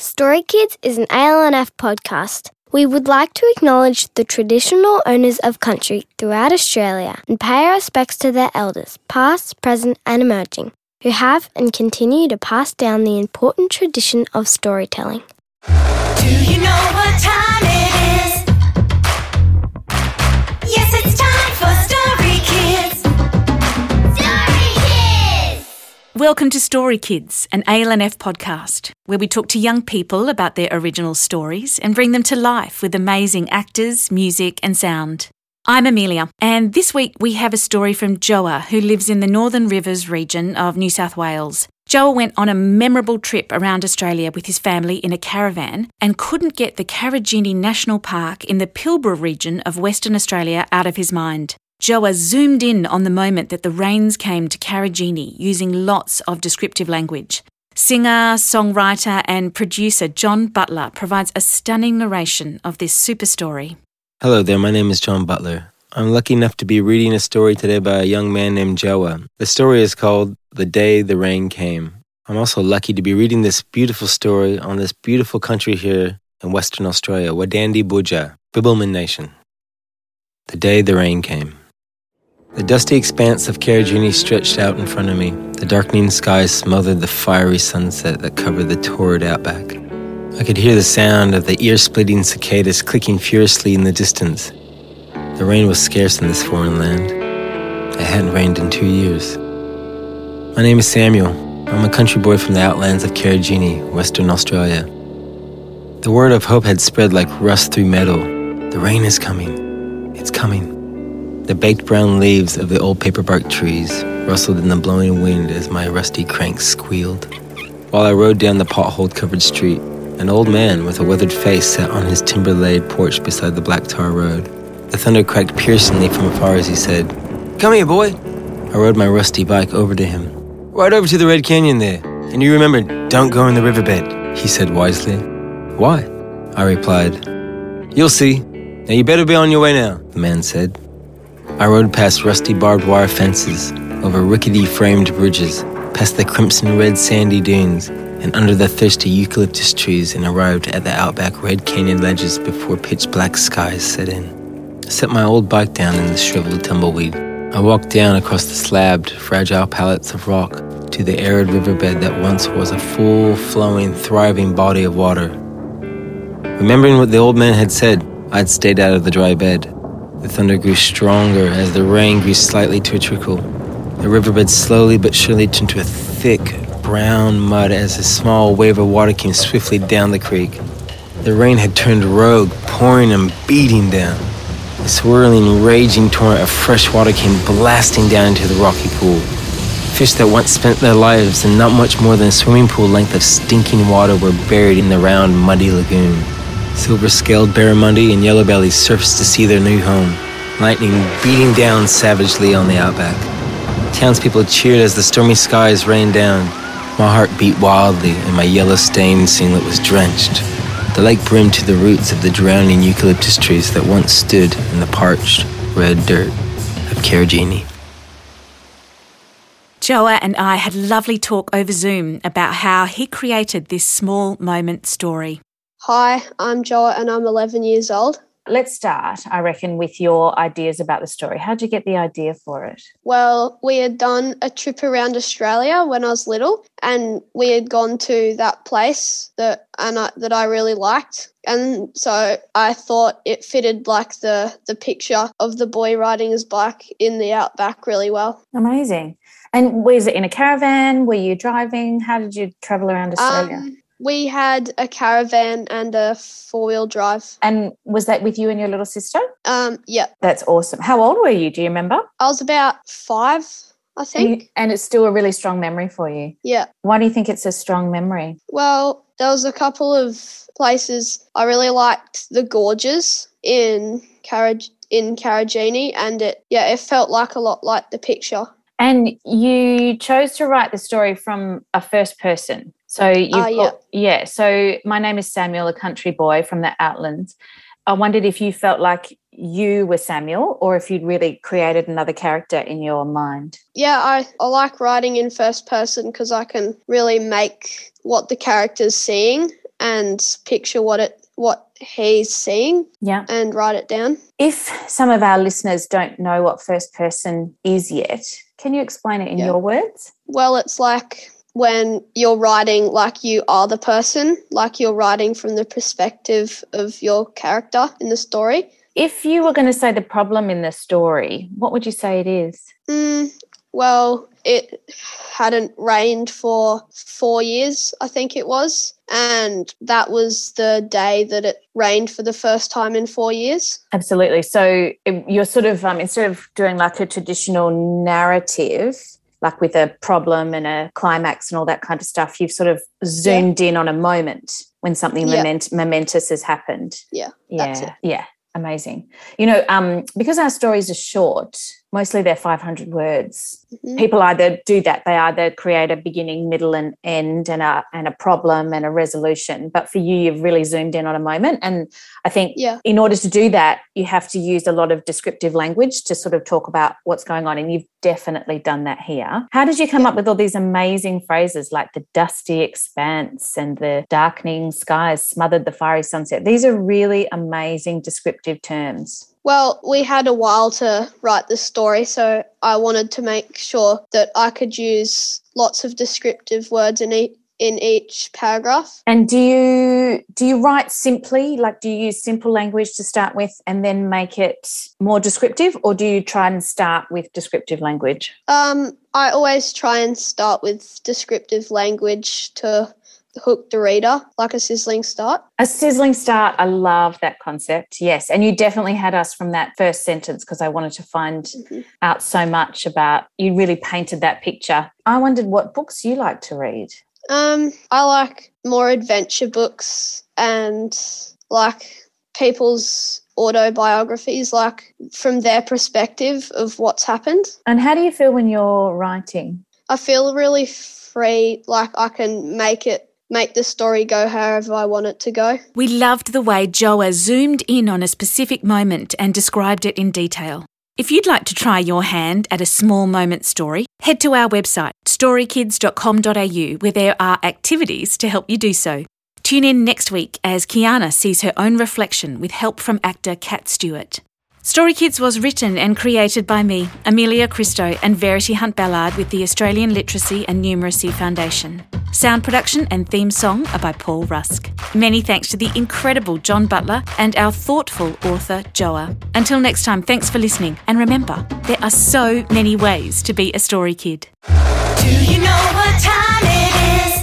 Story Kids is an ALNF podcast. We would like to acknowledge the traditional owners of country throughout Australia and pay our respects to their elders, past, present, and emerging, who have and continue to pass down the important tradition of storytelling. Do you know what time it is? Welcome to Story Kids, an ALNF podcast, where we talk to young people about their original stories and bring them to life with amazing actors, music, and sound. I'm Amelia, and this week we have a story from Joa, who lives in the Northern Rivers region of New South Wales. Joa went on a memorable trip around Australia with his family in a caravan and couldn't get the Karijini National Park in the Pilbara region of Western Australia out of his mind. Joa zoomed in on the moment that the rains came to Karijini using lots of descriptive language. Singer, songwriter, and producer John Butler provides a stunning narration of this super story. Hello there, my name is John Butler. I'm lucky enough to be reading a story today by a young man named Joa. The story is called The Day the Rain Came. I'm also lucky to be reading this beautiful story on this beautiful country here in Western Australia, Wadandi Boodja, Bibbulmun Nation. The Day the Rain Came. The dusty expanse of Karijini stretched out in front of me. The darkening sky smothered the fiery sunset that covered the torrid outback. I could hear the sound of the ear splitting cicadas clicking furiously in the distance. The rain was scarce in this foreign land. It hadn't rained in two years. My name is Samuel. I'm a country boy from the outlands of Karijini, Western Australia. The word of hope had spread like rust through metal. The rain is coming. It's coming. The baked brown leaves of the old paperbark trees rustled in the blowing wind as my rusty crank squealed. While I rode down the pothole covered street, an old man with a weathered face sat on his timber laid porch beside the black tar road. The thunder cracked piercingly from afar as he said, Come here, boy. I rode my rusty bike over to him. Right over to the Red Canyon there. And you remember, don't go in the riverbed, he said wisely. Why? I replied. You'll see. Now you better be on your way now, the man said. I rode past rusty barbed wire fences, over rickety framed bridges, past the crimson red sandy dunes, and under the thirsty eucalyptus trees, and arrived at the outback red canyon ledges before pitch black skies set in. I set my old bike down in the shriveled tumbleweed. I walked down across the slabbed, fragile pallets of rock to the arid riverbed that once was a full, flowing, thriving body of water. Remembering what the old man had said, I'd stayed out of the dry bed. The thunder grew stronger as the rain grew slightly to a trickle. The riverbed slowly but surely turned to a thick, brown mud as a small wave of water came swiftly down the creek. The rain had turned rogue, pouring and beating down. A swirling, raging torrent of fresh water came blasting down into the rocky pool. Fish that once spent their lives in not much more than a swimming pool length of stinking water were buried in the round, muddy lagoon. Silver scaled barramundi and yellow bellies surfaced to see their new home, lightning beating down savagely on the outback. Townspeople cheered as the stormy skies rained down. My heart beat wildly, and my yellow stained singlet was drenched. The lake brimmed to the roots of the drowning eucalyptus trees that once stood in the parched, red dirt of Karijini. Joa and I had a lovely talk over Zoom about how he created this small moment story. Hi, I'm Joa and I'm 11 years old. Let's start, I reckon, with your ideas about the story. How'd you get the idea for it? Well, we had done a trip around Australia when I was little, and we had gone to that place that and I, that I really liked, and so I thought it fitted like the the picture of the boy riding his bike in the outback really well. Amazing. And was it in a caravan? Were you driving? How did you travel around Australia? Um, we had a caravan and a four wheel drive. and was that with you and your little sister? Um, yeah, That's awesome. How old were you? Do you remember? I was about five, I think. and it's still a really strong memory for you. Yeah. Why do you think it's a strong memory? Well, there was a couple of places I really liked the gorges in Caraj in Karijini, and it yeah, it felt like a lot like the picture. And you chose to write the story from a first person. So you Ah, yeah. yeah. So my name is Samuel, a country boy from the Outlands. I wondered if you felt like you were Samuel or if you'd really created another character in your mind. Yeah, I, I like writing in first person because I can really make what the character's seeing and picture what it what he's seeing Yeah. and write it down. If some of our listeners don't know what first person is yet, can you explain it in Yeah. your words? Well, it's like when you're writing like you are the person, like you're writing from the perspective of your character in the story. If you were going to say the problem in the story, what would you say it is? Mm, well, it hadn't rained for four years, I think it was. And that was the day that it rained for the first time in four years. Absolutely. So you're sort of um, instead of doing like a traditional narrative, like with a problem and a climax and all that kind of stuff, you've sort of zoomed in on a moment when something Yeah. moment, momentous has happened. Yeah, Yeah, yeah, amazing. You know, um, because our stories are short, mostly they're 500 words. Mhm. People either do that; they either create a beginning, middle, and end, and a and a problem and a resolution. But for you, you've really zoomed in on a moment, and I think Yeah. in order to do that, you have to use a lot of descriptive language to sort of talk about what's going on. And you've definitely done that here. How did you come up with all these amazing phrases like the dusty expanse and the darkening skies smothered the fiery sunset? These are really amazing descriptive terms. Well, we had a while to write the story, so I wanted to make sure that I could use lots of descriptive words in each in each paragraph. And do you do you write simply like do you use simple language to start with and then make it more descriptive or do you try and start with descriptive language? Um, I always try and start with descriptive language to hook the reader, like a sizzling start. A sizzling start. I love that concept. Yes. And you definitely had us from that first sentence because I wanted to find Mhm. out so much about you really painted that picture. I wondered what books you like to read. Um, I like more adventure books and like people's autobiographies, like from their perspective of what's happened. And how do you feel when you're writing? I feel really free, like I can make it make the story go however I want it to go. We loved the way Joa zoomed in on a specific moment and described it in detail. If you'd like to try your hand at a small moment story, head to our website, storykids.com.au, where there are activities to help you do so. Tune in next week as Kiana sees her own reflection with help from actor Kat Stewart. Story Kids was written and created by me, Amelia Christo, and Verity Hunt Ballard with the Australian Literacy and Numeracy Foundation. Sound production and theme song are by Paul Rusk. Many thanks to the incredible John Butler and our thoughtful author, Joa. Until next time, thanks for listening, and remember, there are so many ways to be a story kid. Do you know what time it is?